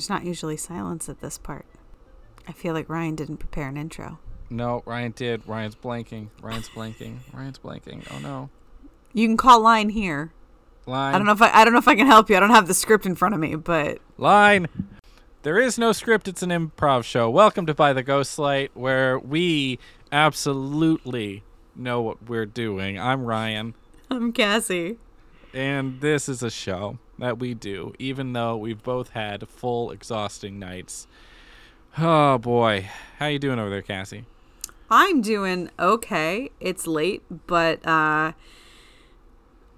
There's not usually silence at this part. I feel like Ryan didn't prepare an intro. No, Ryan did. Ryan's blanking. Ryan's blanking. Ryan's blanking. Oh no. You can call line here. Line. I don't know if I, I don't know if I can help you. I don't have the script in front of me, but Line. There is no script. It's an improv show. Welcome to By the Ghost Light, where we absolutely know what we're doing. I'm Ryan, I'm Cassie. and this is a show that we do, even though we've both had full, exhausting nights. Oh boy, how you doing over there, Cassie? I'm doing okay. It's late, but uh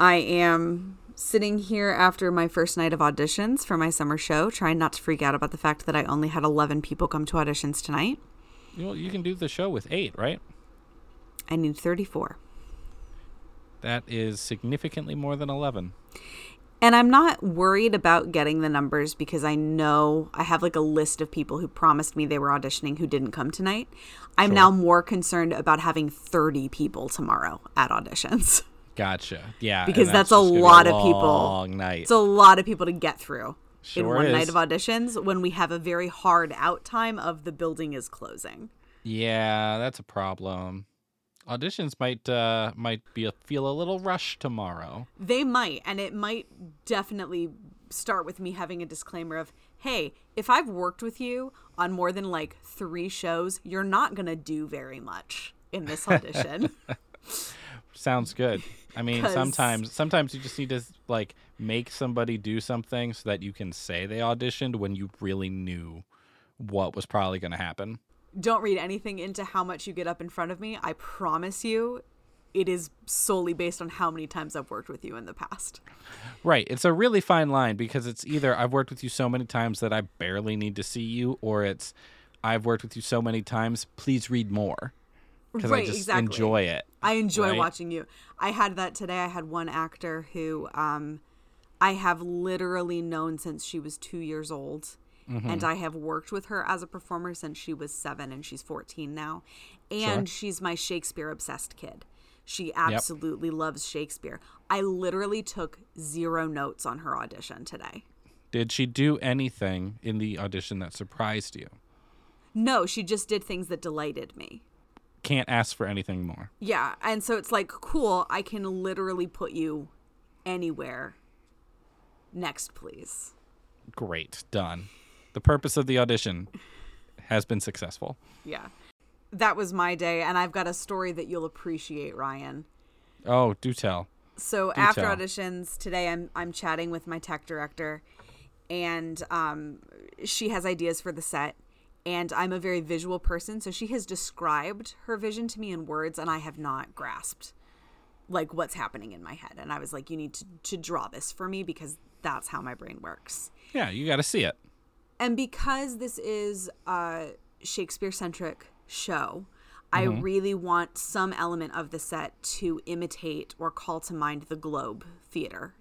I am sitting here after my first night of auditions for my summer show, trying not to freak out about the fact that I only had 11 people come to auditions tonight. Know, you can do the show with eight, right? I need 34. That is significantly more than eleven. And I'm not worried about getting the numbers because I know I have like a list of people who promised me they were auditioning who didn't come tonight. I'm Sure. now more concerned about having 30 people tomorrow at auditions. Gotcha. Yeah, Because that's a gonna be lot of people. Long night. It's a lot of people to get through in one is. night of auditions when we have a very hard out time of the building is closing. Yeah, that's a problem. Auditions might uh might be a, feel a little rushed tomorrow. They might, and it might definitely start with me having a disclaimer of, hey, if I've worked with you on more than like three shows, you're not going to do very much in this audition. Sounds good. I mean, sometimes sometimes you just need to like make somebody do something so that you can say they auditioned when you really knew what was probably going to happen. Don't read anything into how much you get up in front of me. I promise you, it is solely based on how many times I've worked with you in the past. Right. It's a really fine line because it's either I've worked with you so many times that I barely need to see you or it's I've worked with you so many times, please read more. Because I Right, just exactly. enjoy it. I enjoy Right. watching you. I had that today. I had one actor who um, I have literally known since she was two years old. Mm-hmm. And I have worked with her as a performer since she was seven and she's 14 now. And she's my Shakespeare obsessed kid. She absolutely loves Shakespeare. I literally took zero notes on her audition today. Did she do anything in the audition that surprised you? No, she just did things that delighted me. Can't ask for anything more. Yeah, and so it's like cool. I can literally put you anywhere. Next, please. Great. Done. The purpose of the audition has been successful. Yeah, that was my day, and I've got a story that you'll appreciate, Ryan. Oh, do tell. So after tell. auditions today, I'm I'm chatting with my tech director, and um, she has ideas for the set. And I'm a very visual person, so she has described her vision to me in words, and I have not grasped like what's happening in my head. And I was like, you need to, to draw this for me because that's how my brain works. Yeah, you got to see it. And because this is a Shakespeare centric show, I mm-hmm. really want some element of the set to imitate or call to mind the Globe Theater,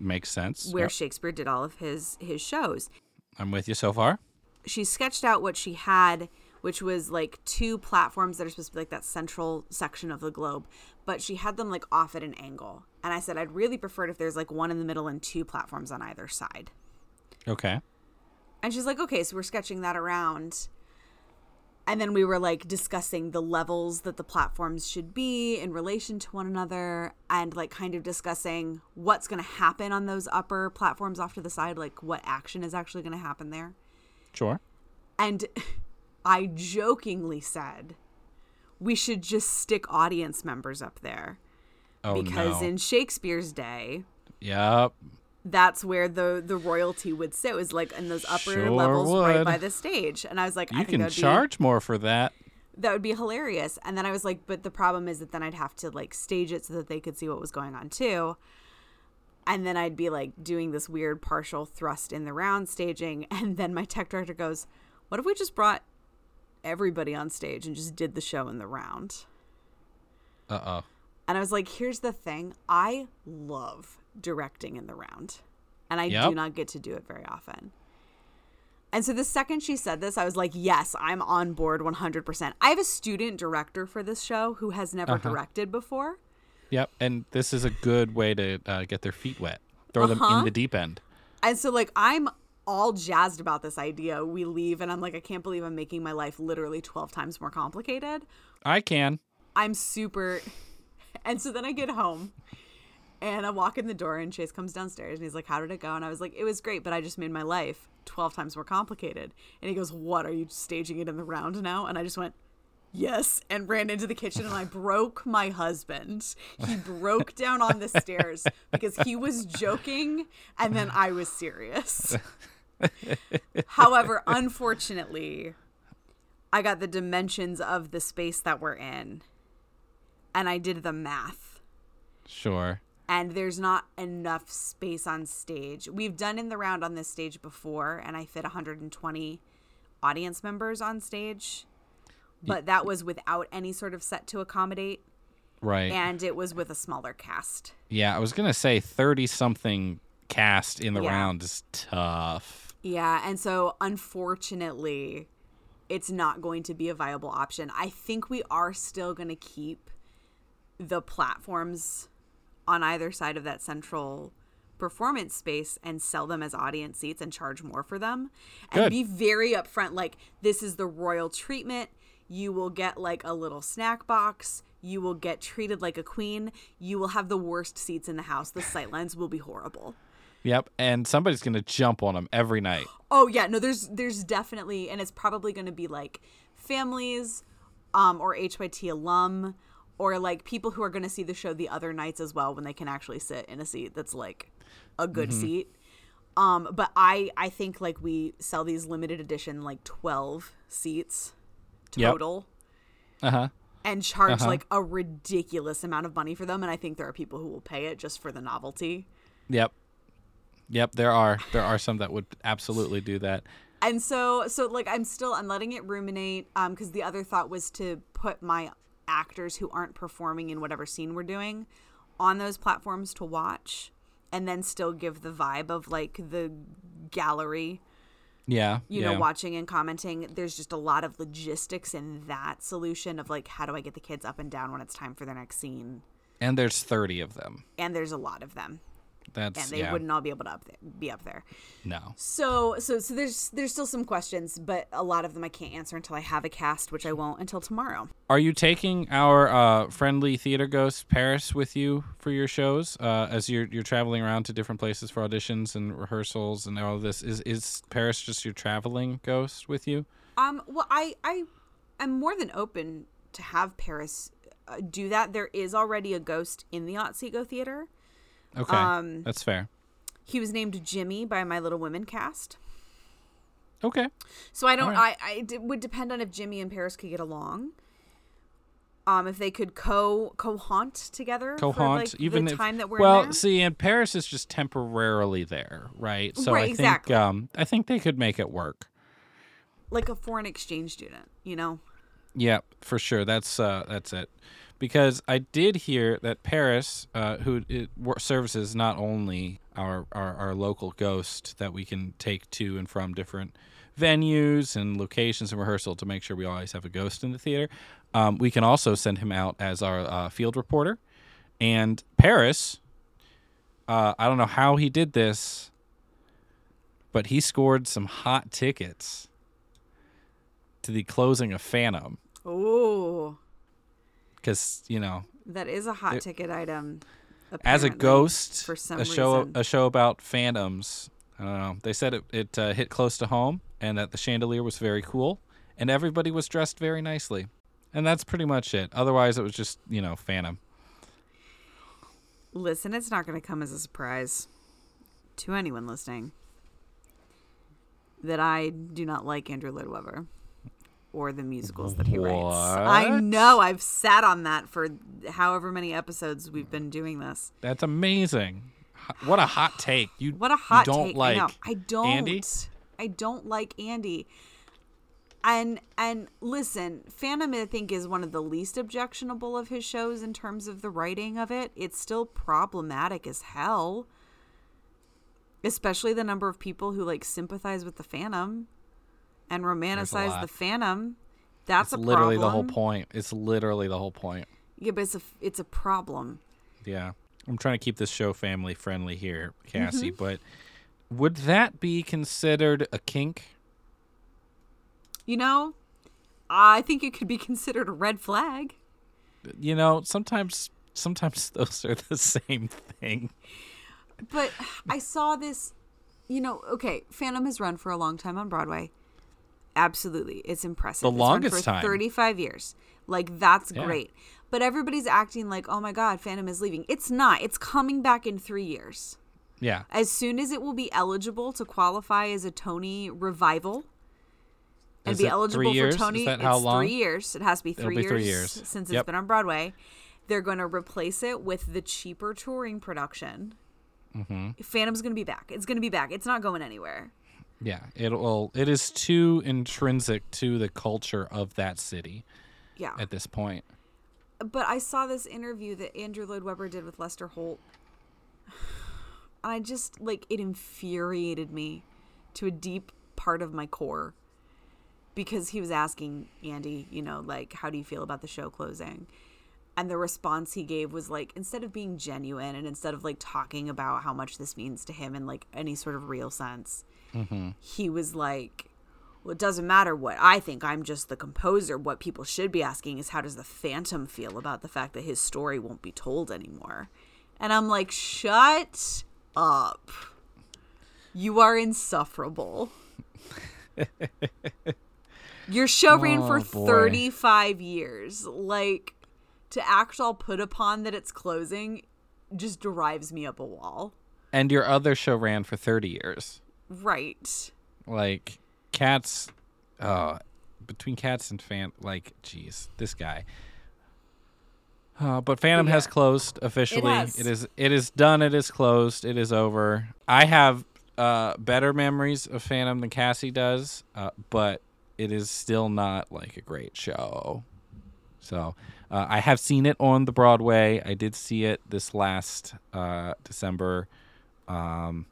Makes sense. where Yep. Shakespeare did all of his his shows. I'm with you so far. She sketched out what she had, which was like two platforms that are supposed to be like that central section of the globe, but she had them like off at an angle. And I said I'd really prefer it if there's like one in the middle and two platforms on either side. Okay. And she's like, okay, so we're sketching that around. And then we were like discussing the levels that the platforms should be in relation to one another and like kind of discussing what's going to happen on those upper platforms off to the side, like what action is actually going to happen there. Sure. And I jokingly said, we should just stick audience members up there. Oh because no. in Shakespeare's day, yep. That's where the the royalty would sit It was like in those upper Sure levels right by the stage. And i was like i You think can charge more for that. that would be hilarious. And then i was like but the problem is that then i'd have to like stage it so that they could see what was going on too. And then i'd be like doing this weird partial thrust in the round staging. And then my tech director goes what if we just brought everybody on stage and just did the show in the round? Uh oh. and I was like, here's the thing. I love directing in the round, and I do not get to do it very often. And so the second she said this, I was like, yes, I'm on board 100%. I have a student director for this show who has never Uh-huh. directed before. Yep. And this is a good way to uh, get their feet wet. Throw them Uh-huh. in the deep end. And so, like, I'm all jazzed about this idea. We leave, and I'm like, I can't believe I'm making my life literally 12 times more complicated. I can. I'm super. And so then I get home and I walk in the door, and Chase comes downstairs and he's like, How did it go? And I was like, It was great, but I just made my life 12 times more complicated. And he goes, What? Are you staging it in the round now? And I just went, Yes, and ran into the kitchen and I broke my husband. He broke down on the stairs because he was joking and then I was serious. However, unfortunately, I got the dimensions of the space that we're in and I did the math. Sure. And there's not enough space on stage. We've done in the round on this stage before, and I fit 120 audience members on stage, but that was without any sort of set to accommodate, Right. and it was with a smaller cast. yeah, I was gonna say thirty something cast in the Yeah. round is tough. Yeah, and so unfortunately, it's not going to be a viable option. I think we are still going to keep the platforms on either side of that central performance space and sell them as audience seats and charge more for them and Good. be very upfront like this is the royal treatment you will get like a little snack box you will get treated like a queen you will have the worst seats in the house the sightlines will be horrible Yep. And somebody's gonna jump on them every night. Oh yeah, no, there's there's definitely, and it's probably going to be like families, um, or HYT alum, or like people who are going to see the show the other nights as well when they can actually sit in a seat that's like a good Mm-hmm. seat. Um, but I I think like we sell these limited edition like twelve seats Yep. total. Uh huh. And charge Uh-huh. like a ridiculous amount of money for them, and I think there are people who will pay it just for the novelty. Yep. Yep. There are there are some that would absolutely do that. and so so like i'm still i'm letting it ruminate um because the other thought was to put my actors who aren't performing in whatever scene we're doing on those platforms to watch and then still give the vibe of like the gallery Yeah. you yeah. know watching and commenting there's just a lot of logistics in that solution of like how do i get the kids up and down when it's time for their next scene And there's thirty of them. and there's a lot of them That's and they yeah. wouldn't all be able to up there, be up there No. So so so there's there's still some questions, but a lot of them I can't answer until I have a cast, which I won't until tomorrow. Are you taking our uh, friendly theater ghost Paris with you for your shows uh, as you're you're traveling around to different places for auditions and rehearsals and all of this? Is is Paris just your traveling ghost with you? Um well I I am more than open to have Paris uh, do that. There is already a ghost in the Otsego Theater. Okay, Um, that's fair. He was named Jimmy by My Little Women cast. Okay, So I don't. Alright. I, I it would depend on if Jimmy and Paris could get along. Um, if they could co co haunt together, co-haunt like, even the if time that we're well, see, and Paris is just temporarily there, right? So Right, I think exactly. um, I think they could make it work. like a foreign exchange student, you know. Yeah, for sure. That's uh, that's it. Because I did hear that Paris, uh, who services not only our, our our local ghost that we can take to and from different venues and locations and rehearsal to make sure we always have a ghost in the theater. Um, we can also send him out as our uh, field reporter. And Paris, uh, I don't know how he did this, but he scored some hot tickets to the closing of Phantom Oh, because you know that is a hot It- ticket item. as a ghost for some a show reason. a show about phantoms i don't know. They said it, it uh, hit close to home and that the chandelier was very cool and everybody was dressed very nicely. And that's pretty much it. Otherwise it was just you know phantom. Listen, it's not going to come as a surprise to anyone listening that I do not like Andrew Lloyd Webber or the musicals that he writes. I know. I've sat on that for however many episodes we've been doing this. that's amazing what a hot take you What a hot you don't take! like I know. I don't. Andy? I don't like Andy. And and listen, Phantom I think is one of the least objectionable of his shows in terms of the writing of it. It's still problematic as hell. Especially the number of people who like sympathize with the Phantom and romanticize the Phantom. That's a problem. it's a literally the whole point it's literally the whole point Yeah, but it's a it's a problem. Yeah. I'm trying to keep this show family friendly here, Cassie, Mm-hmm. but Would that be considered a kink? You know, I think it could be considered a red flag. You know, sometimes sometimes those are the same thing. But I saw this, you know, okay, Phantom has run for a long time on Broadway. Absolutely. It's impressive. The It's longest for time. 35 years. Like that's Yeah. great. But everybody's acting like, "Oh my god, Phantom is leaving." It's not. It's coming back in 3 years. Yeah. As soon as it will be eligible to qualify as a Tony revival and Is be eligible three for Tony, Is that how it's long? 3 years. It has to be 3 be years, three years. since Yep. it's been on Broadway. They're going to replace it with the cheaper touring production. Mm-hmm. Phantom's going to be back. It's going to be back. It's not going anywhere. Yeah. It will. It is too intrinsic to the culture of that city Yeah. at this point. but I saw this interview that Andrew Lloyd Webber did with Lester Holt. And I just like it infuriated me to a deep part of my core because he was asking Andy, you know, like how do you feel about the show closing? And the response he gave was like instead of being genuine and instead of like talking about how much this means to him in like any sort of real sense, Mm-hmm. he was like well, it doesn't matter what I think. I'm just the composer. What people should be asking is how does the Phantom feel about the fact that his story won't be told anymore? And I'm like, shut up. You are insufferable. Your show ran for Oh, boy. 35 years. Like, to act all put upon that it's closing just drives me up a wall. And your other show ran for 30 years. Right. Like cats uh between cats and fan like jeez, this guy. Uh, but Phantom has closed officially. has. It is it is done, it is closed, it is over. I have uh better memories of Phantom than Cassie does, uh, but it is still not like a great show. So uh, I have seen it on the Broadway. I did see it this last uh, December, um,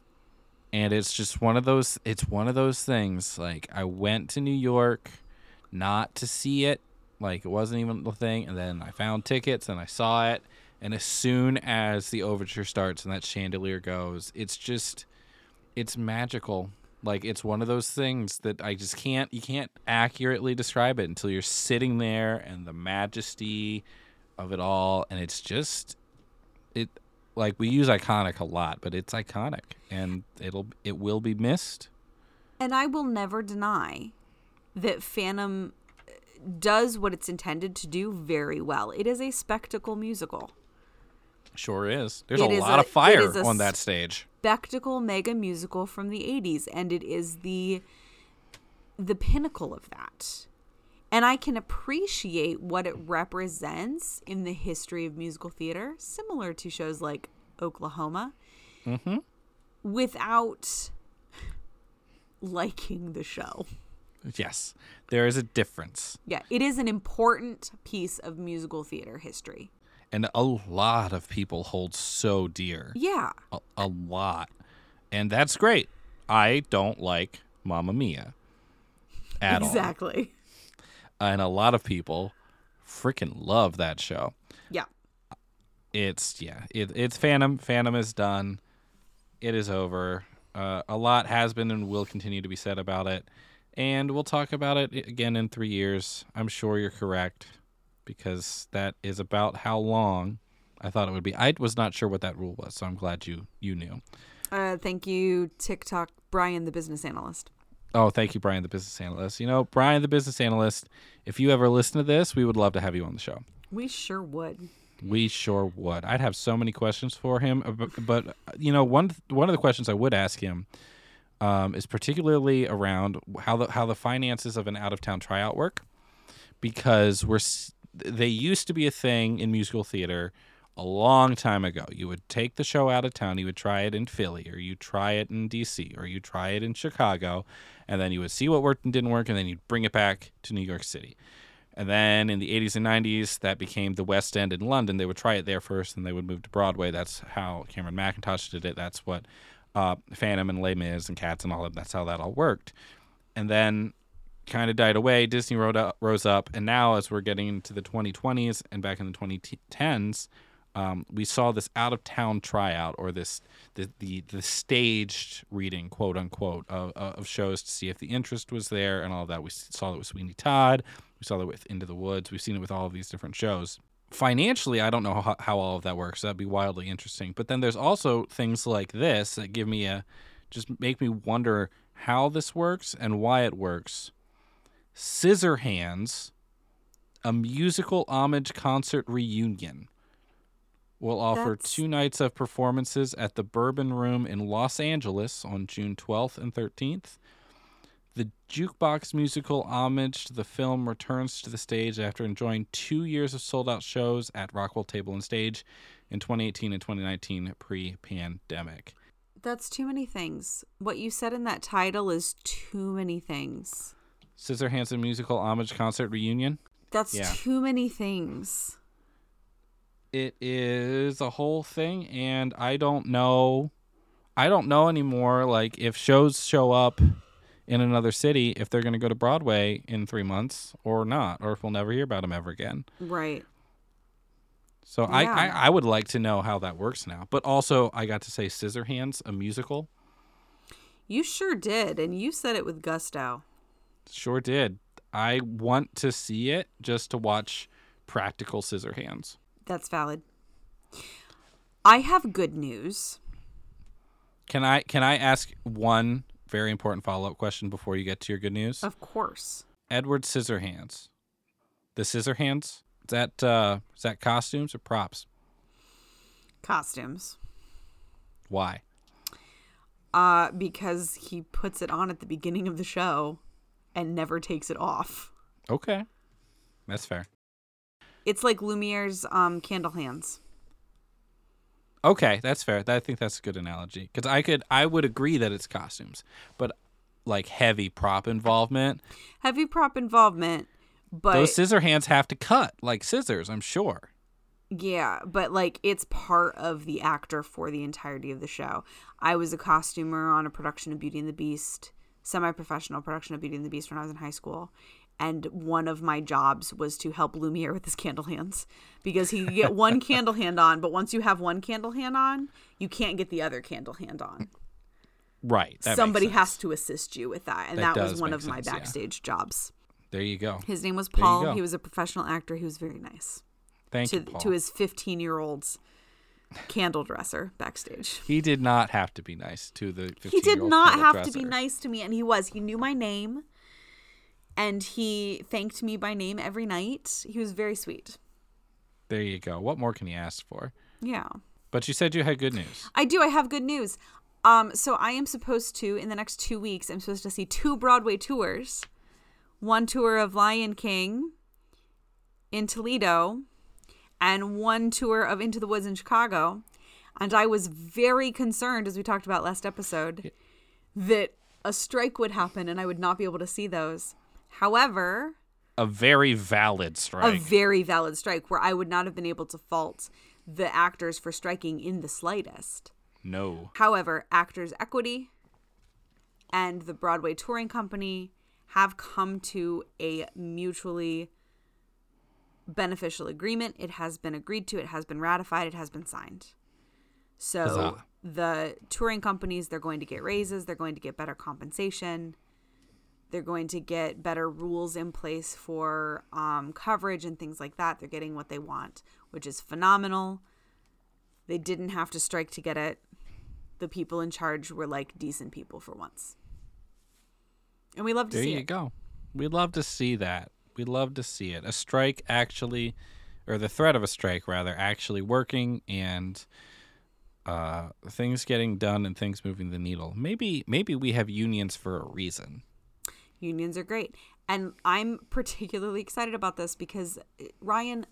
and it's just one of those. It's one of those things. Like I went to New York, not to see it. Like it wasn't even the thing, and then I found tickets and I saw it. And as soon as the overture starts and that chandelier goes, it's just, it's magical. Like it's one of those things that I just can't you can't accurately describe it until you're sitting there and the majesty of it all and it's just it like we use iconic a lot, but it's iconic and it'll it will be missed. And I will never deny that Phantom uh, does what it's intended to do very well. It is a spectacle musical. Sure is. There's It a is lot a- of fire it is a on that stage. Spectacle mega musical from the 80s and it is the the pinnacle of that. And I can appreciate what it represents in the history of musical theater, similar to shows like Oklahoma, Mhm. without liking the show. Yes. There is a difference. Yeah, it is an important piece of musical theater history. And a lot of people hold so dear. Yeah. a, a lot, and that's great. I don't like Mamma Mia at all, exactly. And a lot of people freaking love that show. Yeah. It's yeah, it, it's Phantom. Phantom is done. It is over. Uh, a lot has been and will continue to be said about it, and we'll talk about it again in three years. I'm sure you're correct, because that is about how long I thought it would be. I was not sure what that rule was, so I'm glad you you knew. Uh, thank you, TikTok Brian, the business analyst. Oh, thank you, Brian, the business analyst. You know, Brian, the business analyst, if you ever listen to this, we would love to have you on the show. We sure would. We sure would. I'd have so many questions for him, uh, but, you know, one one of the questions I would ask him um, is particularly around how the how the finances of an out of town tryout work, because we're they used to be a thing in musical theater a long time ago. You would take the show out of town, you would try it in Philly, or you try it in D.C., or you try it in Chicago, and then you would see what worked and didn't work, and then you'd bring it back to New York City. And then in the 80s and 90s, that became the West End in London. They would try it there first, and they would move to Broadway. That's how Cameron Mackintosh did it. That's what uh, Phantom and Les Mis and Cats and all of that's how that all worked. And then kind of died away. Disney rose up, and now as we're getting into the 2020s and back in the 2010s, um, we saw this out of town tryout or this the, the the staged reading quote unquote of, of shows to see if the interest was there and all that. We saw it with Sweeney Todd. We saw that with Into the Woods. We've seen it with all of these different shows. Financially, I don't know how, how all of that works. That'd be wildly interesting. But then there's also things like this that give me a just make me wonder how this works and why it works. Scissorhands, a musical homage concert reunion will offer That's- two nights of performances at the Bourbon Room in Los Angeles on June 12th and 13th. The jukebox musical homage to the film returns to the stage after enjoying two years of sold out shows at Rockwell Table and Stage in 2018 and 2019 pre pandemic. That's too many things. What you said in that title is too many things. Scissorhands and musical homage concert reunion. That's Yeah. too many things. It is a whole thing and i don't know i don't know anymore like if shows show up in another city if they're going to go to broadway in three months or not or if we'll never hear about them ever again Right. so I, Yeah. I i would like to know how that works now but also i got to say scissorhands a musical You sure did, and you said it with gusto. sure did i want to see it just to watch practical scissorhands That's valid. I have good news. can i can i ask one very important follow-up question before you get to your good news Of course. Edward Scissorhands. The Scissorhands? Is that uh is that costumes or props? Costumes. Why? Uh, because he puts it on at the beginning of the show and never takes it off. Okay. That's fair. It's like Lumiere's um candle hands. Okay, that's fair. I think that's a good analogy cuz I could I would agree that it's costumes, but like heavy prop involvement, Heavy prop involvement, but those scissor hands have to cut like scissors, I'm sure. Yeah, but like it's part of the actor for the entirety of the show. I was a costumer on a production of Beauty and the Beast, semi professional production of Beauty and the Beast when I was in high school. And one of my jobs was to help Lumiere with his candle hands because he could get one candle hand on, but once you have one candle hand on, you can't get the other candle hand on. Right. Somebody has to assist you with that. And That that, was one of my sense, yeah. backstage jobs. There you go. His name was Paul. He was a professional actor. He was very nice Thank to, you, Paul. to his 15 year old's candle dresser backstage. he did not have to be nice to the 15 He did not have to be nice to me, and he was. He knew my name, and he thanked me by name every night. He was very sweet. There you go. What more can you ask for? Yeah, But you said you had good news. I do. I have good news. Um, so I am supposed to in the next two weeks. I'm supposed to see two Broadway tours. One tour of Lion King in Toledo, and one tour of Into the Woods in Chicago. And I was very concerned, as we talked about last episode, that a strike would happen and I would not be able to see those. However, A very valid strike. a very valid strike where I would not have been able to fault the actors for striking in the slightest. no. However, Actors Equity and the Broadway Touring Company have come to a mutually beneficial agreement. It has been agreed to, it has been ratified, it has been signed. So Huzzah. the touring companies, they're going to get raises, they're going to get better compensation. They're going to get better rules in place for um, coverage and things like that. They're getting what they want, which is phenomenal. They didn't have to strike to get it. The people in charge were like decent people for once. And we love to There see it. There you go. We'd love to see that. We'd love to see it. A strike actually, or the threat of a strike rather, actually working and uh, things getting done and things moving the needle. Maybe maybe we have unions for a reason. Unions are great. And I'm particularly excited about this because, Ryan,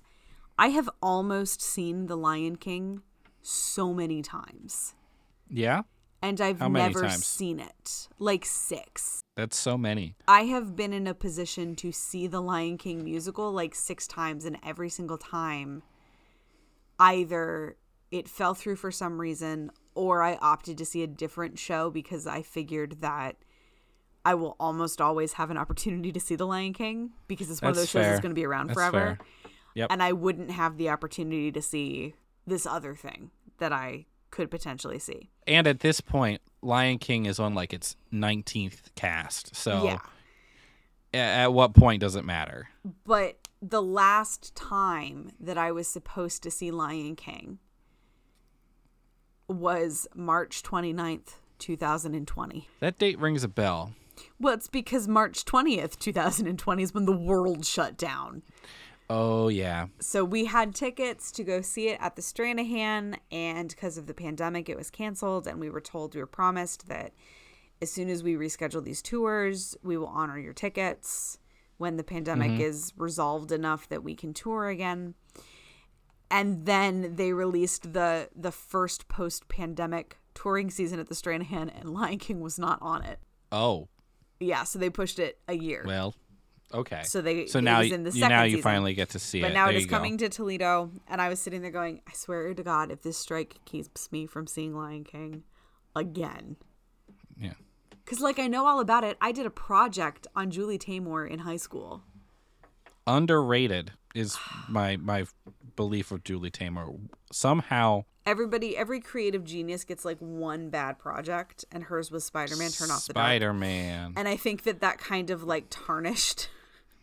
I have almost seen The Lion King so many times. Yeah, And I've How many never times? seen it. Like six. that's so many. I have been in a position to see the Lion King musical like six times, and every single time, either it fell through for some reason or I opted to see a different show because I figured that I will almost always have an opportunity to see the Lion King because it's one of That's those shows that's going to be around That's forever. fair. Yep. And I wouldn't have the opportunity to see this other thing that I could potentially see. And at this point, Lion King is on like its 19th cast. So Yeah. at what point does it matter? But the last time that I was supposed to see Lion King was March 29th, 2020. That date rings a bell. Well, it's because March 20th, 2020 is when the world shut down. Oh, yeah. So we had tickets to go see it at the Stranahan, and because of the pandemic, it was canceled. And we were told, we were promised that as soon as we reschedule these tours, we will honor your tickets when the pandemic mm-hmm. is resolved enough that we can tour again. And then they released the the first post pandemic touring season at the Stranahan, and Lion King was not on it. Oh, Yeah, so they pushed it a year. well, okay. So they- so now in the you- now you season. finally get to see But it. But now There it is go. coming to Toledo, and I was sitting there going, I swear to God, if this strike keeps me from seeing Lion King again. Yeah. Because, like, I know all about it. I did a project on Julie Taymor in high school. Underrated is my my belief of Julie Taymor. Somehow Everybody, every creative genius gets like one bad project, and hers was Spider Man Turn Off the Spider Man. And I think that that kind of like tarnished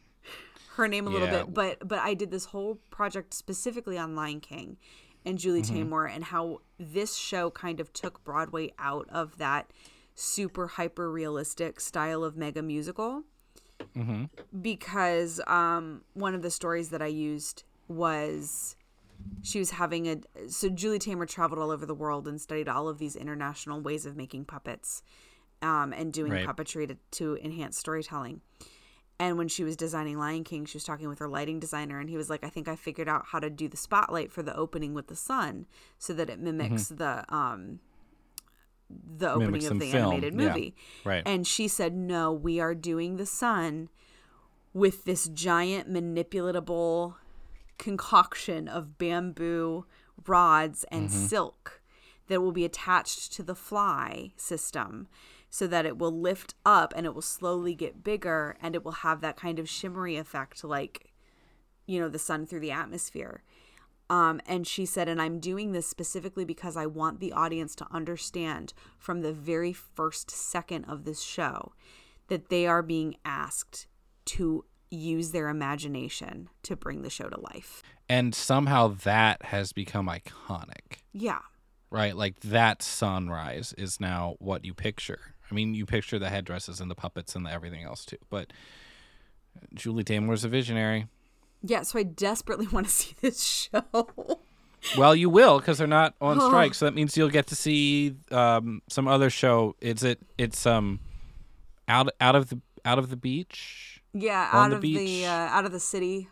her name a little Yeah. bit. But but I did this whole project specifically on Lion King and Julie Mm-hmm. Taymor and how this show kind of took Broadway out of that super hyper realistic style of mega musical. Mm-hmm. Because um, one of the stories that I used was she was having a so Julie Taymor traveled all over the world and studied all of these international ways of making puppets um, and doing Right. puppetry to, to enhance storytelling. And when she was designing Lion King, she was talking with her lighting designer, and he was like, "I think I figured out how to do the spotlight for the opening with the sun, so that it mimics the um, the opening Mm-hmm. Mimics of the film, animated yeah. movie." Right. And she said, "No, we are doing the sun with this giant manipulatable concoction of bamboo rods and Mm-hmm. silk that will be attached to the fly system so that it will lift up and it will slowly get bigger and it will have that kind of shimmery effect like you know the sun through the atmosphere um, and she said and i'm doing this specifically because i want the audience to understand from the very first second of this show that they are being asked to use their imagination to bring the show to life and somehow that has become iconic. yeah right? Like that sunrise is now what you picture. I mean, you picture the headdresses and the puppets and the everything else too. But Julie Taymor's a visionary. yeah so i desperately want to see this show Well, you will because they're not on strike, so that means you'll get to see um, some other show. Is it. It's um out out of the out of the beach, yeah out the of beach. the uh, out of the city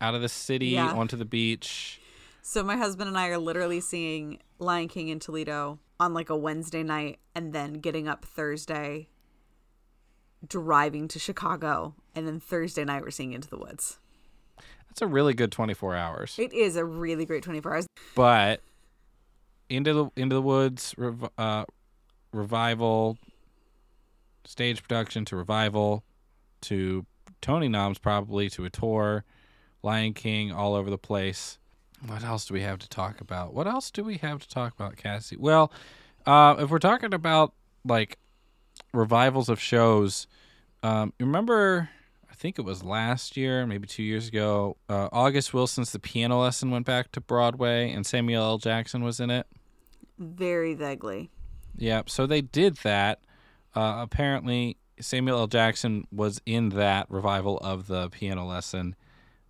out of the city Yeah. onto the beach. So my husband and I are literally seeing Lion King in Toledo on like a Wednesday night and then getting up Thursday driving to Chicago and then Thursday night we're seeing Into the Woods. That's a really good twenty four hours. It is a really great 24 hours. but into the into the woods rev- uh, revival stage production to revival to tony noms probably to a tour lion king all over the place what else do we have to talk about what else do we have to talk about cassie well uh, if we're talking about like revivals of shows um, remember I think it was last year, maybe two years ago. Uh, August Wilson's The Piano Lesson went back to Broadway, and Samuel L. Jackson was in it. Very vaguely. Yeah, so they did that. Uh, apparently, Samuel L. Jackson was in that revival of the piano lesson.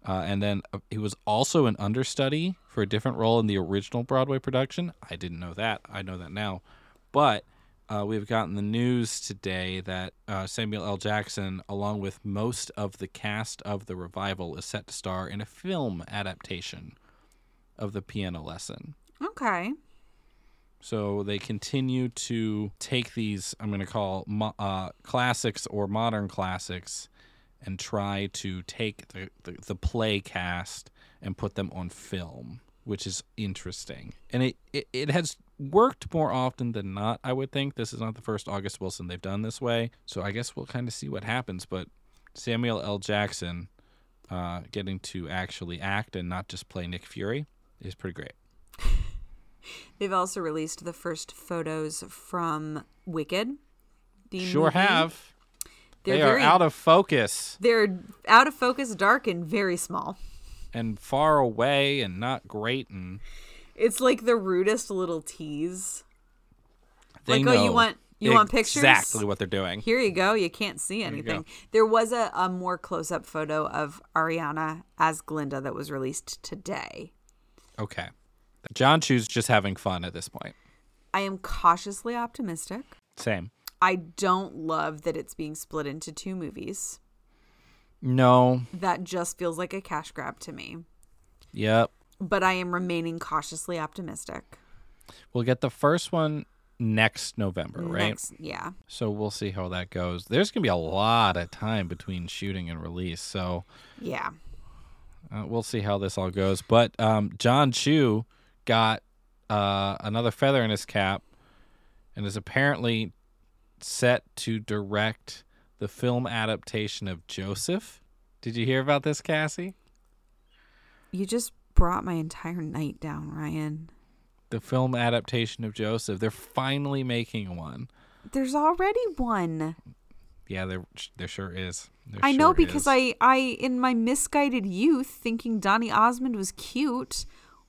Uh, and then uh, he was also an understudy for a different role in the original Broadway production. I didn't know that. I know that now. But uh, we've gotten the news today that uh, Samuel L. Jackson, along with most of the cast of the revival, is set to star in a film adaptation of the piano lesson. Okay. So they continue to take these, I'm going to call uh, classics or modern classics, and try to take the, the, the play cast and put them on film, which is interesting. And it, it, it has worked more often than not, I would think. This is not the first August Wilson they've done this way. So I guess we'll kind of see what happens. But Samuel L. Jackson uh, getting to actually act and not just play Nick Fury is pretty great. They've also released the first photos from Wicked. The Sure movie. have. They're they very, out of focus They're out of focus, dark, and very small. and far away and not great and It's like the rudest little tease. they like, know oh, you want you want pictures? exactly what they're doing. Here you go. You can't see anything. There was a, a more close up photo of Ariana as Glinda that was released today. Okay. Jon Chu's just having fun at this point. I am cautiously optimistic. Same. I don't love that it's being split into two movies. No. That just feels like a cash grab to me. Yep. But I am remaining cautiously optimistic. We'll get the first one next November, right? Next, yeah. So we'll see how that goes. There's going to be a lot of time between shooting and release. So Yeah. uh, we'll see how this all goes. But um, Jon Chu got uh, another feather in his cap and is apparently set to direct the film adaptation of Joseph. Did you hear about this, Cassie? You just brought my entire night down, Ryan. The film adaptation of Joseph. They're finally making one. There's already one. Yeah, there there sure is. There I know because is. I, I, in my misguided youth, thinking Donny Osmond was cute,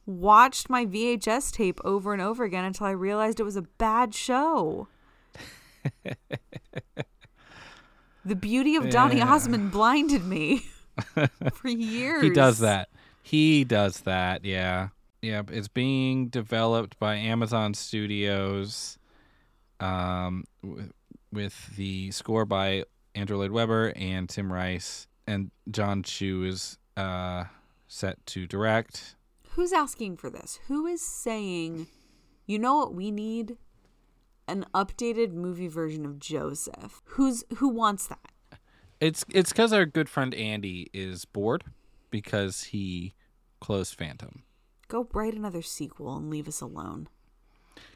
watched my VHS tape over and over again until I realized it was a bad show. the beauty of Donny Yeah. Osmond blinded me for years. He does that. He does that. Yeah. Yeah. It's being developed by Amazon Studios, um, w- with the score by Andrew Lloyd Webber and Tim Rice, and Jon Chu is uh, set to direct. Who's asking for this? Who is saying, you know what we need? An updated movie version of Joseph. Who's who wants that? It's it's because our good friend Andy is bored because he closed Phantom. Go write another sequel and leave us alone.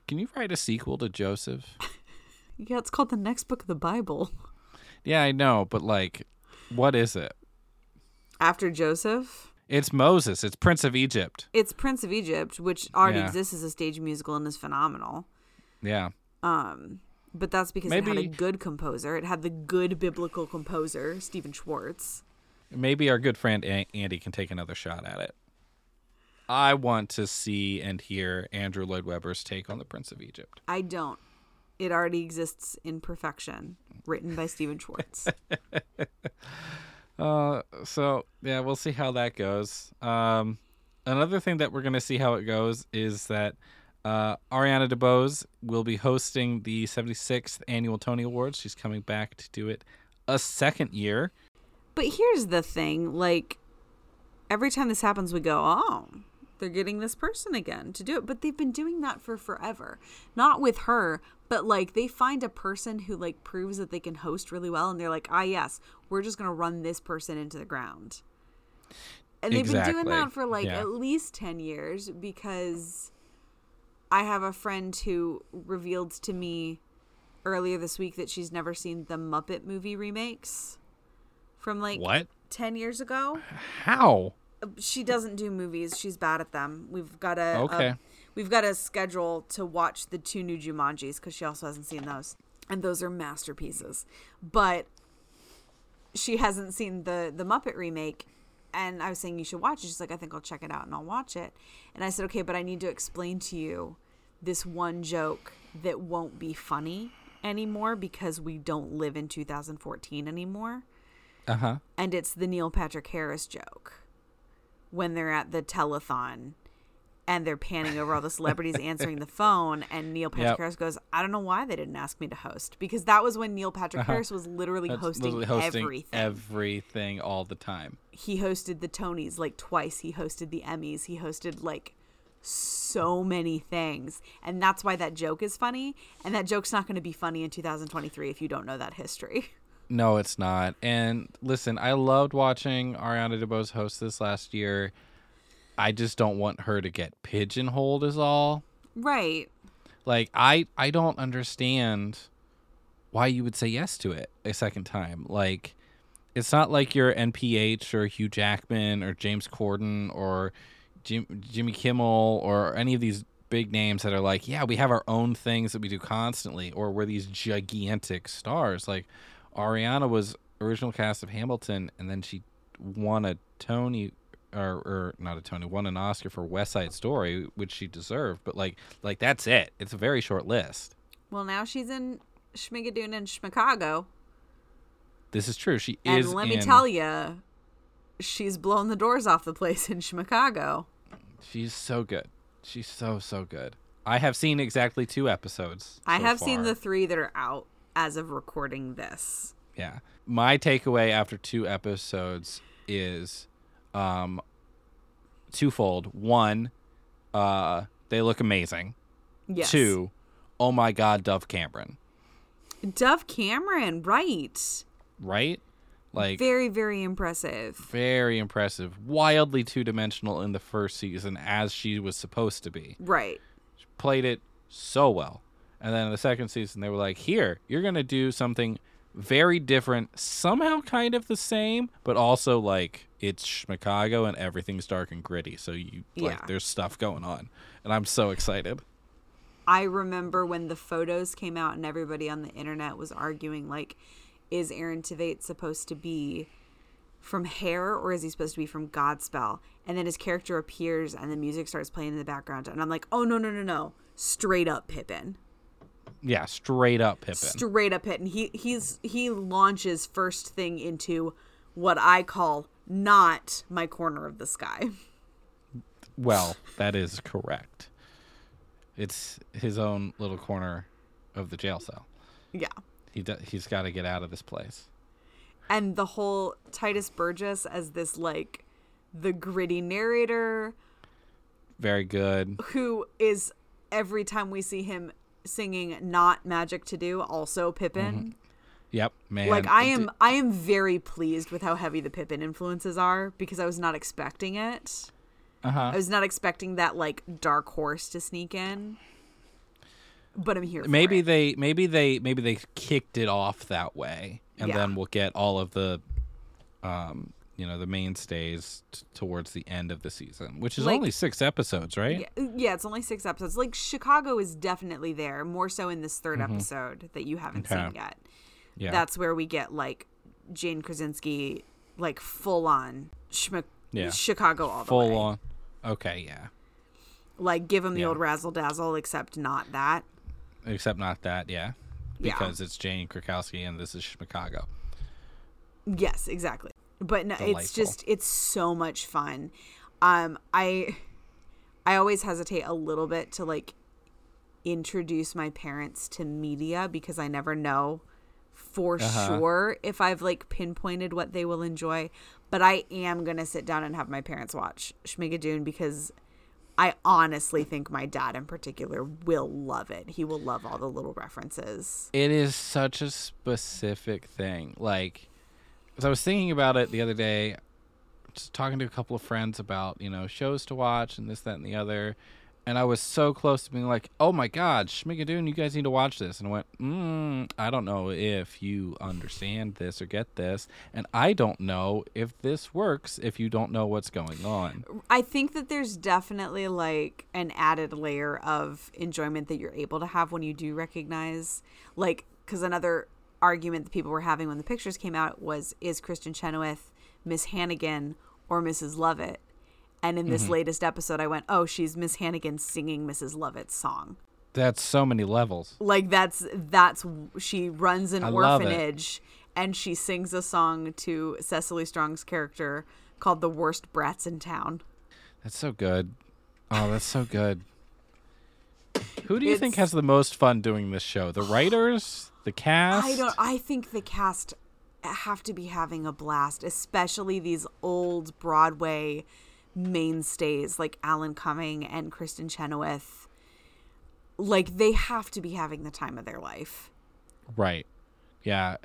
Can you write a sequel to Joseph? Yeah, it's called the next book of the Bible. yeah, I know, but like, what is it? After Joseph, It's Moses. It's Prince of Egypt. it's Prince of Egypt, which already Yeah. exists as a stage musical and is phenomenal. Yeah. Um, but that's because it had a good composer. It had the good biblical composer, Stephen Schwartz. Maybe our good friend Andy can take another shot at it. I want to see and hear Andrew Lloyd Webber's take on the Prince of Egypt. I don't. It already exists in perfection, written by Stephen Schwartz. Uh, so yeah, we'll see how that goes. Um, another thing that we're gonna see how it goes is that uh, Ariana DeBose will be hosting the 76th annual Tony Awards. She's coming back to do it a second year. But here's the thing like, every time this happens, we go, oh, they're getting this person again to do it. But they've been doing that for forever. Not with her, but like they find a person who like proves that they can host really well and they're like, ah, yes, we're just going to run this person into the ground. And they've been doing that for like Yeah. at least 10 years because I have a friend who revealed to me earlier this week that she's never seen the Muppet movie remakes from like What? 10 years ago. How? She doesn't do movies. She's bad at them. We've got a, Okay. we've got a schedule to watch the two new Jumanjis cuz she also hasn't seen those. And those are masterpieces. But she hasn't seen the the Muppet remake and I was saying you should watch it. She's like I think I'll check it out and I'll watch it. And I said okay, but I need to explain to you this one joke that won't be funny anymore because we don't live in 2014 anymore Uh huh. and it's the Neil Patrick Harris joke when they're at the telethon and they're panning over all the celebrities answering the phone and Neil Patrick Yep. Harris goes, I don't know why they didn't ask me to host because that was when Neil Patrick Uh-huh. Harris was literally hosting, literally hosting everything. everything all the time. he hosted the Tonys like twice. He hosted the Emmys. He hosted like so many things. And that's why that joke is funny. And that joke's not going to be funny in 2023 if you don't know that history. No, it's not. And listen, I loved watching Ariana DeBose host this last year. I just don't want her to get pigeonholed is all. Right. Like I I don't understand why you would say yes to it a second time. Like it's not like you're NPH or Hugh Jackman or James Corden or Jim, Jimmy Kimmel or any of these big names that are like, yeah, we have our own things that we do constantly, or we're these gigantic stars. Like Ariana was original cast of Hamilton, and then she won a Tony, or, or not a Tony, won an Oscar for West Side Story, which she deserved. But like, like that's it. It's a very short list. Well, now she's in Schmigadoon and Chicago. This is true. She And is. And let me in- tell you, she's blown the doors off the place in Schmicago. she's so good. She's so so good. I have seen exactly two episodes. I so have seen the three that are out as of recording this. Yeah. My takeaway after two episodes is um twofold. One, uh they look amazing. Yes. Two, oh my god, Dove Cameron. Dove Cameron, right. Right? Like very, very impressive. very impressive. Wildly two dimensional in the first season as she was supposed to be. Right. She Played it so well. And then in the second season they were like, Here, you're gonna do something very different, somehow kind of the same, but also like it's Chicago and everything's dark and gritty. So you like Yeah. there's stuff going on. And I'm so excited. I remember when the photos came out and everybody on the internet was arguing like, is Aaron Tveit supposed to be from Hair or is he supposed to be from Godspell? And then his character appears and the music starts playing in the background and I'm like, oh no no no no, straight up Pippin, Yeah, straight up Pippin. straight up Pippin. He he's he launches first thing into what I call not my corner of the sky. well, that is correct. It's his own little corner of the jail cell. Yeah. He do, he's got to get out of this place. and the whole Tituss Burgess as this like the gritty narrator Very good. who is every time we see him singing not magic to do also Pippin. Yep, man. Like I am I am very pleased with how heavy the Pippin influences are because I was not expecting it. Uh-huh. I was not expecting that like dark horse to sneak in. But I'm here for maybe it. they maybe they maybe they kicked it off that way and Yeah. then we'll get all of the um you know the mainstays t- towards the end of the season which is Like- only six episodes right Yeah, yeah, it's only six episodes. Like Chicago is definitely there, more so in this 3rd episode that you haven't Mm-hmm. Okay. seen yet. yeah That's where we get like Jane Krakowski, like full on Schmi- Yeah. Chicago all the full on okay yeah Like give him the Yeah. old razzle dazzle, except not that. except not that yeah Yeah. because it's Jane Krakowski and this is Chicago Yes, exactly. But no, it's just it's so much fun. Um, I I always hesitate a little bit to like introduce my parents to media because I never know for Uh-huh. sure if I've like pinpointed what they will enjoy. But I am gonna sit down and have my parents watch Schmigadoon because I honestly think my dad in particular will love it. He will love all the little references. it is such a specific thing. Like, as I was thinking about it the other day, just talking to a couple of friends about you know shows to watch and this, that, and the other, and I was so close to being like, "Oh my God, Schmigadoon, you guys need to watch this." And I went, mm, "I don't know if you understand this or get this, and I don't know if this works if you don't know what's going on." I think that there's definitely like an added layer of enjoyment that you're able to have when you do recognize, like, because another argument that people were having when the pictures came out was is Kristin Chenoweth Miss Hannigan or Mrs. Lovett? And in this mm-hmm. latest episode, I went, oh, she's Miss Hannigan singing Mrs. Lovett's song. That's so many levels. Like that's that's she runs an I orphanage and she sings a song to Cecily Strong's character called "The Worst Brats in Town." That's so good. Oh, that's so good. Who do you think has the most fun doing this show? The writers, the cast? I don't. I think the cast have to be having a blast, especially these old Broadway mainstays like Alan Cumming and Kristin Chenoweth. Like they have to be having the time of their life. Right. Yeah.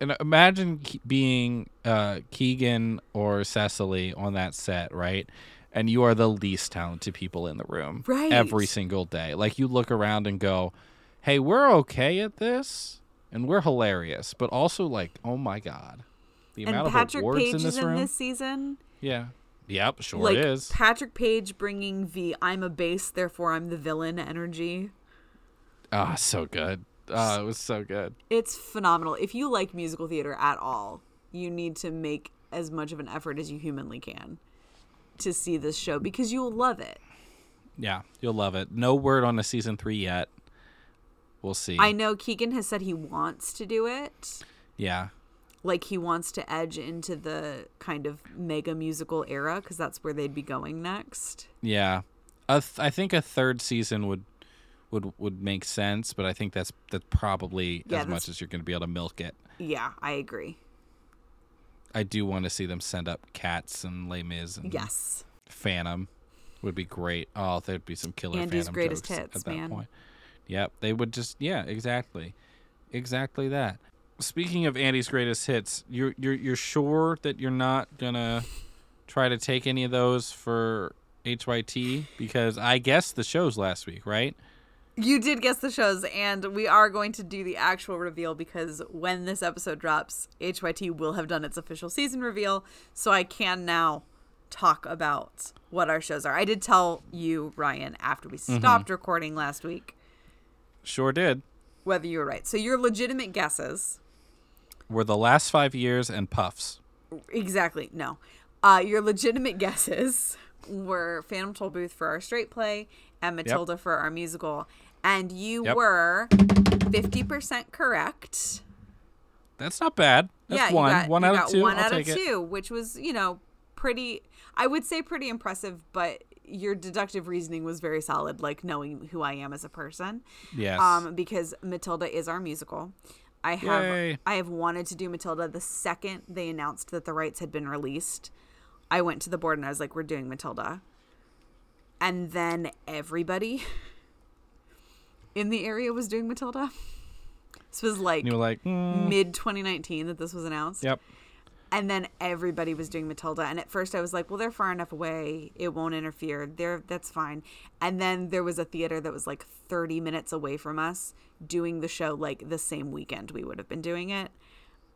And imagine being uh, Keegan or Cecily on that set, right? And you are the least talented people in the room Right. every single day. Like you look around and go, "Hey, we're okay at this, and we're hilarious," but also like, "Oh my god, the And amount Patrick of awards Page in is this in room." this season. Yeah, Yep, sure like is. Patrick Page bringing the "I'm a base, therefore I'm the villain" energy. Ah, so good. Oh, it was so good. It's phenomenal. If you like musical theater at all, you need to make as much of an effort as you humanly can to see this show because you'll love it. Yeah, you'll love it. No word on a season three yet. We'll see. I know Keegan has said he wants to do it. yeah, Like he wants to edge into the kind of mega musical era because that's where they'd be going next. yeah. Th- I think a third season would would would make sense, but I think that's that's probably Yeah, as much as you're going to be able to milk it. Yeah, I agree. I do want to see them send up Cats and Les Mis and Yes. Phantom. Would be great. Oh, there'd be some killer Andy's Phantom greatest jokes hits, at that man. point. Yep, they would just yeah, exactly, exactly that. Speaking of Andy's greatest hits, you're you're you're sure that you're not gonna try to take any of those for HYT because I guessed the shows last week, right? You did guess the shows, and we are going to do the actual reveal because when this episode drops, HYT will have done its official season reveal. So I can now talk about what our shows are. I did tell you, Ryan, after we mm-hmm. stopped recording last week, Sure did. whether you were right. So your legitimate guesses, Were the last five years and puffs. exactly, no. Uh, your legitimate guesses were Phantom Tollbooth for our straight play and Matilda for our musical. And you Yep. were 50% correct. That's not bad. That's yeah, one. Got, one out of two. One I'll out of take it. two, which was, you know, pretty. I would say pretty impressive, but your deductive reasoning was very solid, like knowing who I am as a person. Yes. Um, because Matilda is our musical. I have Yay. I have wanted to do Matilda the second they announced that the rights had been released. I went to the board and I was like, "We're doing Matilda," and then everybody in the area was doing Matilda. This was like you were like, mm, mid 2019 that this was announced. yep. And then everybody was doing Matilda. And at first I was like, well, they're far enough away. It won't interfere. They're, that's fine. And then there was a theater that was like 30 minutes away from us doing the show like the same weekend we would have been doing it.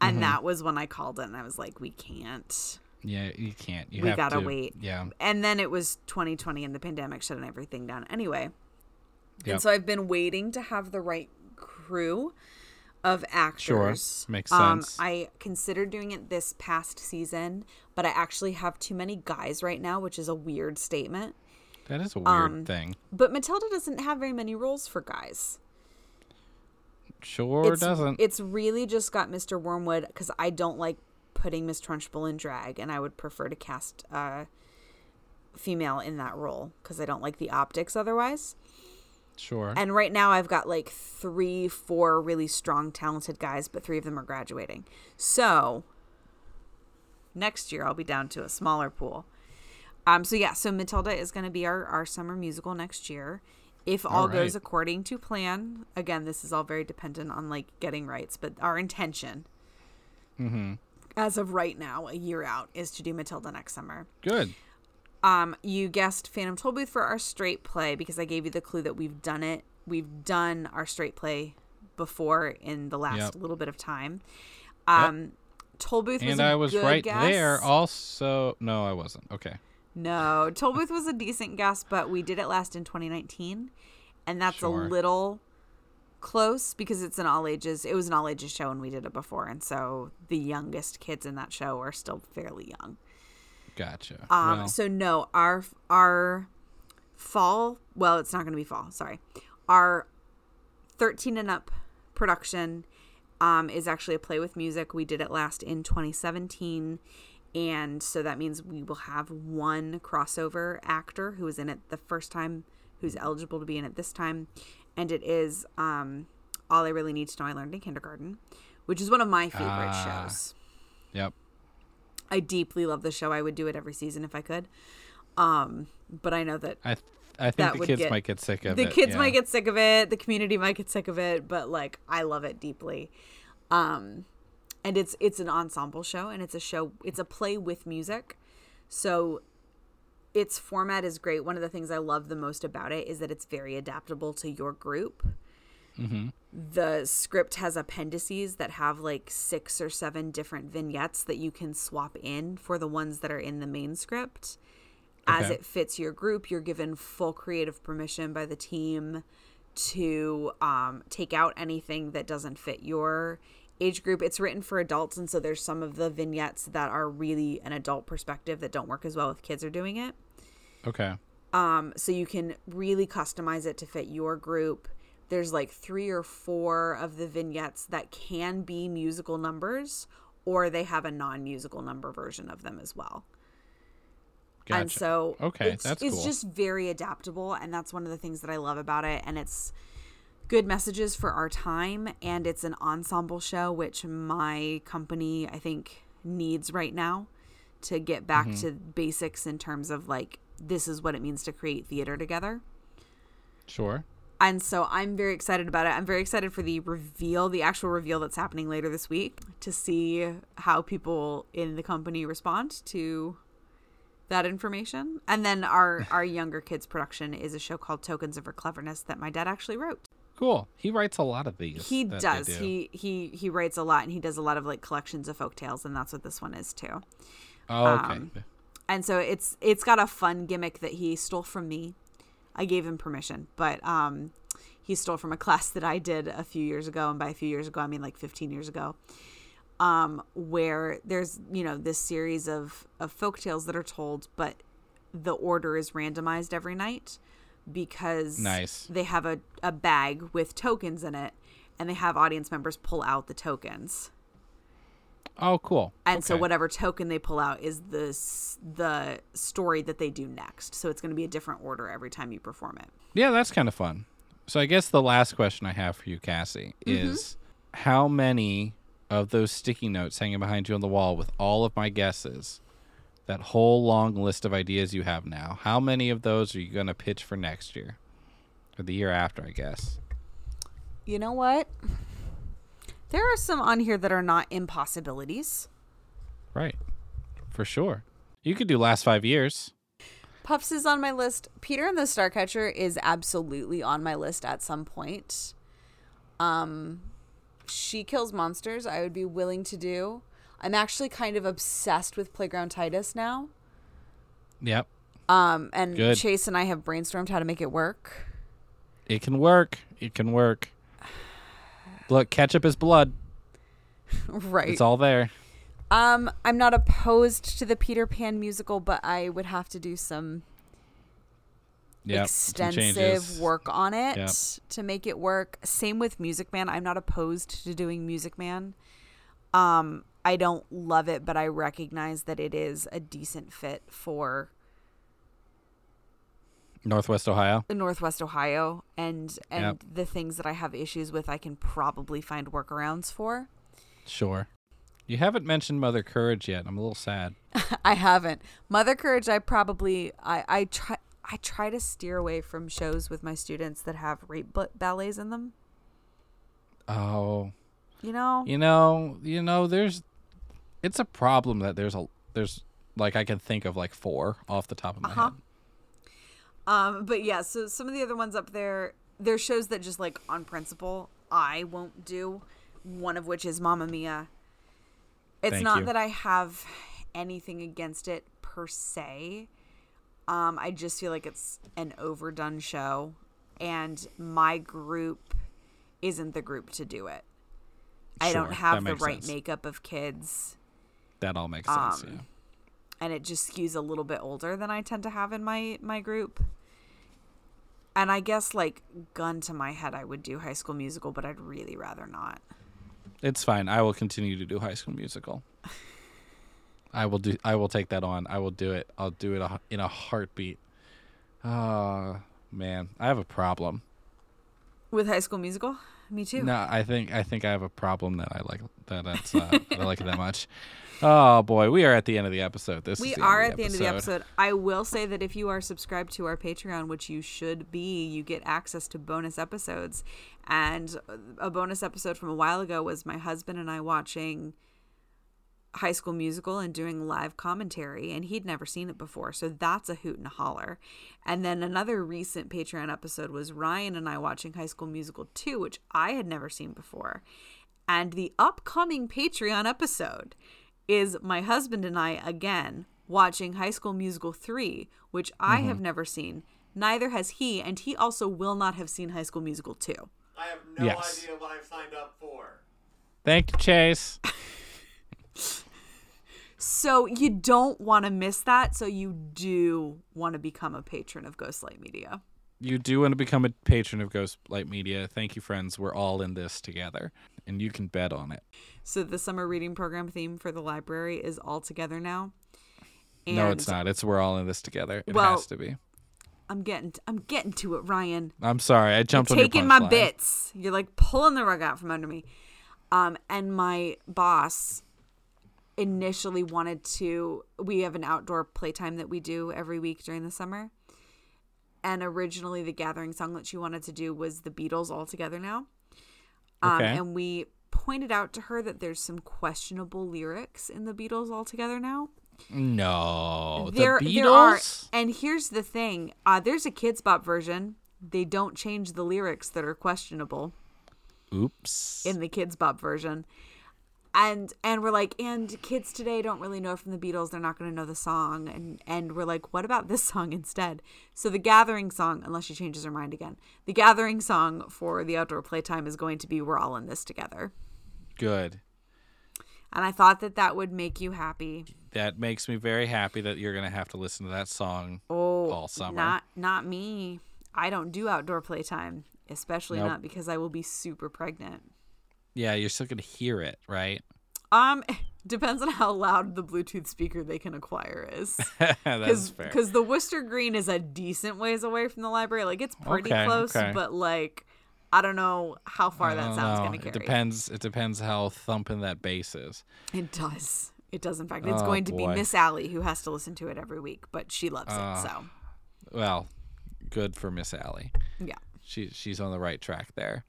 And Mm-hmm. that was when I called it and I was like, we can't. Yeah, you can't. You We have gotta to- wait. Yeah. And then it was 2020 and the pandemic shut everything down. Anyway. Yep. And so I've been waiting to have the right crew of actors. Sure, makes Um, sense. I considered doing it this past season, but I actually have too many guys right now, which is a weird statement. That is a weird um, thing. But Matilda doesn't have very many roles for guys. Sure it's, doesn't. It's really just got Mr. Wormwood because I don't like putting Miss Trunchbull in drag, and I would prefer to cast a female in that role because I don't like the optics otherwise. Sure. And right now I've got like three, four really strong, talented guys, but three of them are graduating. So next year I'll be down to a smaller pool. Um, so yeah, so Matilda is going to be our, our summer musical next year. If all All goes according to plan, again, this is all very dependent on like getting rights, but our intention mm-hmm. as of right now, a year out, is to do Matilda next summer. Good. Um, you guessed Phantom Tollbooth for our straight play because I gave you the clue that we've done it. We've done our straight play before in the last Yep. little bit of time. Um, Tollbooth was And a I was good right guess. there. Also, no, I wasn't. Okay. No, Tollbooth was a decent guess, but we did it last in 2019, and that's Sure. a little close because it's an all ages. It was an all ages show, and we did it before, and so the youngest kids in that show are still fairly young. Gotcha. Um, well, so no, our our fall. Well, it's not going to be fall. Sorry, our thirteen and up production um, is actually a play with music. We did it last in 2017, and so that means we will have one crossover actor who was in it the first time, who's eligible to be in it this time, and it is um, all I really need to know. I learned in kindergarten, which is one of my favorite Ah. shows. yep. I deeply love the show. I would do it every season if I could. Um, but I know that I th- I think the kids get- might get sick of the it. The kids yeah. might get sick of it, the community might get sick of it, but like I love it deeply. Um, and it's it's an ensemble show and it's a show it's a play with music. So its format is great. One of the things I love the most about it is that it's very adaptable to your group. Mm-hmm. The script has appendices that have like six or seven different vignettes that you can swap in for the ones that are in the main script. As Okay. it fits your group, you're given full creative permission by the team to um, take out anything that doesn't fit your age group. It's written for adults, and so there's some of the vignettes that are really an adult perspective that don't work as well if kids are doing it. Okay. Um, so you can really customize it to fit your group. There's like three or four of the vignettes that can be musical numbers, or they have a non musical number version of them as well. Gotcha. And so Okay, it's, that's it's cool. just very adaptable, and that's one of the things that I love about it. And it's good messages for our time, and it's an ensemble show, which my company I think needs right now to get back Mm-hmm. to basics in terms of like this is what it means to create theater together. sure. And so I'm very excited about it. I'm very excited for the reveal, the actual reveal that's happening later this week to see how people in the company respond to that information. And then our our younger kids production is a show called Tokens of Her Cleverness that my dad actually wrote. Cool. He writes a lot of these. He does. do. He he he writes a lot and he does a lot of like collections of folk tales and that's what this one is too. Oh, okay. um, and so it's it's got a fun gimmick that he stole from me. I gave him permission, but um, he stole from a class that I did a few years ago, and by a few years ago, I mean like 15 years ago. Um, where there's you know this series of of folk tales that are told, but the order is randomized every night because Nice. they have a, a bag with tokens in it, and they have audience members pull out the tokens. Oh, cool. And so whatever token they pull out is the the story that they do next. So it's going to be a different order every time you perform it. Yeah, that's kind of fun. So I guess the last question I have for you, Cassie, Mm-hmm. is how many of those sticky notes hanging behind you on the wall with all of my guesses, that whole long list of ideas you have now, how many of those are you going to pitch for next year? Or the year after, I guess. You know what? There are some on here that are not impossibilities. Right. For sure. You could do last five years. Puffs is on my list. Peter and the Starcatcher is absolutely on my list at some point. Um She Kills Monsters, I would be willing to do. I'm actually kind of obsessed with Playground Titus now. Yep. Um and Good. Chase and I have brainstormed how to make it work. It can work. It can work. Look, ketchup is blood. right. It's all there. Um, I'm not opposed to the Peter Pan musical, but I would have to do some Yep. extensive changes. work on it Yep. to make it work. Same with Music Man. I'm not opposed to doing Music Man. Um, I don't love it, but I recognize that it is a decent fit for Northwest Ohio. Northwest Ohio and and Yep. the things that I have issues with I can probably find workarounds for. Sure. You haven't mentioned Mother Courage yet. I'm a little sad. I haven't. Mother Courage I probably I I try I try to steer away from shows with my students that have rape ba- ballets in them. Oh, You know? you know, you know, there's, it's a problem that there's a there's like I can think of like four off the top of my Uh-huh. head. Um, but yeah, so some of the other ones up there, there's shows that just like on principle I won't do. One of which is Mamma Mia. It's Thank not you. that I have anything against it per se. Um, I just feel like it's an overdone show, and my group isn't the group to do it. I don't have the right sense. makeup of kids, That all makes sense. Um, yeah. And it just skews a little bit older than I tend to have in my my group. And I guess like gun to my head, I would do High School Musical, but I'd really rather not. It's fine. I will continue to do High School Musical. I will do. I will take that on. I will do it. I'll do it a, in a heartbeat. Oh man, I have a problem. With High School Musical, me too. No, I think I think I have a problem that I like that that's uh, that I like it that much. Oh boy, we are at the end of the episode. This we is the are at the end of the episode. I will say that if you are subscribed to our Patreon, which you should be, you get access to bonus episodes. And a bonus episode from a while ago was my husband and I watching High School Musical and doing live commentary, and he'd never seen it before. So that's a hoot and a holler. And then another recent Patreon episode was Ryan and I watching High School Musical 2, which I had never seen before. And the upcoming Patreon episode is my husband and I again watching High School Musical 3, which I mm-hmm. have never seen. Neither has he, and he also will not have seen High School Musical 2. I have no Yes. idea what I've signed up for. Thank you, Chase. So you don't want to miss that. So you do want to become a patron of Ghostlight Media. You do want to become a patron of Ghostlight Media. Thank you, friends. We're all in this together, and you can bet on it. So the summer reading program theme for the library is all together now. no, it's not. It's we're all in this together. It Well, has to be. I'm getting I'm getting to it, Ryan. I'm sorry. I jumped You're on taking my punchline. bits. You're like pulling the rug out from under me. Um, and my boss initially wanted to. We have an outdoor playtime that we do every week during the summer. And originally, the gathering song that she wanted to do was the Beatles all together now. Um, Okay. And we pointed out to her that there's some questionable lyrics in the Beatles all together now. No, there, the there are, Beatles. and here's the thing: uh, there's a Kidz Bop version. They don't change the lyrics that are questionable Oops. in the Kidz Bop version. And and we're like, and kids today don't really know from the Beatles. They're not going to know the song. And and we're like, what about this song instead? So the Gathering song, unless she changes her mind again, the Gathering song for the outdoor playtime is going to be "We're All in This Together." Good. And I thought that that would make you happy. That makes me very happy that you're gonna have to listen to that song Oh, all summer. not not me. I don't do outdoor playtime, especially Nope. not because I will be super pregnant. Yeah, you're still gonna hear it, right? Um, depends on how loud the Bluetooth speaker they can acquire is. That's fair. Because the Worcester Green is a decent ways away from the library. Like it's pretty Okay, close, okay. but like I don't know how far that sound's know. gonna carry. It depends. It depends how thumping that bass is. It does. It does. In fact, it's Oh, going to be. Miss Allie who has to listen to it every week, but she loves Ah. it. So Well, good for Miss Allie. yeah, She she's on the right track there.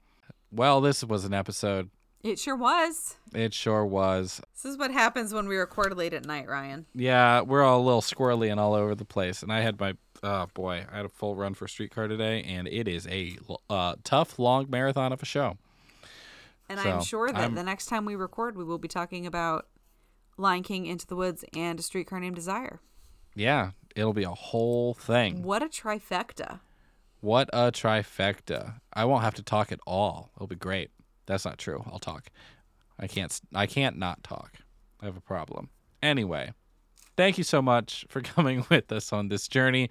Well, this was an episode. it sure was. It sure was. This is what happens when we record late at night, Ryan. Yeah, we're all a little squirrely and all over the place. And I had my oh boy, I had a full run for streetcar today, and it is a uh, tough, long marathon of a show. And I'm sure that I'm- the next time we record, we will be talking about Lion King, Into the Woods, and A Streetcar Named Desire. Yeah, it'll be a whole thing. What a trifecta! What a trifecta! I won't have to talk at all. It'll be great. That's not true. I'll talk. I can't. I can't not talk. I have a problem. Anyway, thank you so much for coming with us on this journey.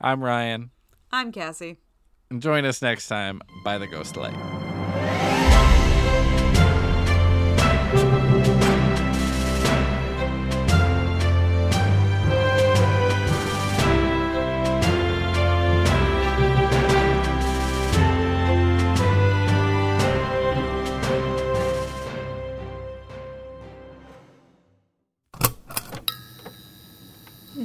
I'm Ryan. I'm Cassie. And join us next time by the Ghost Light.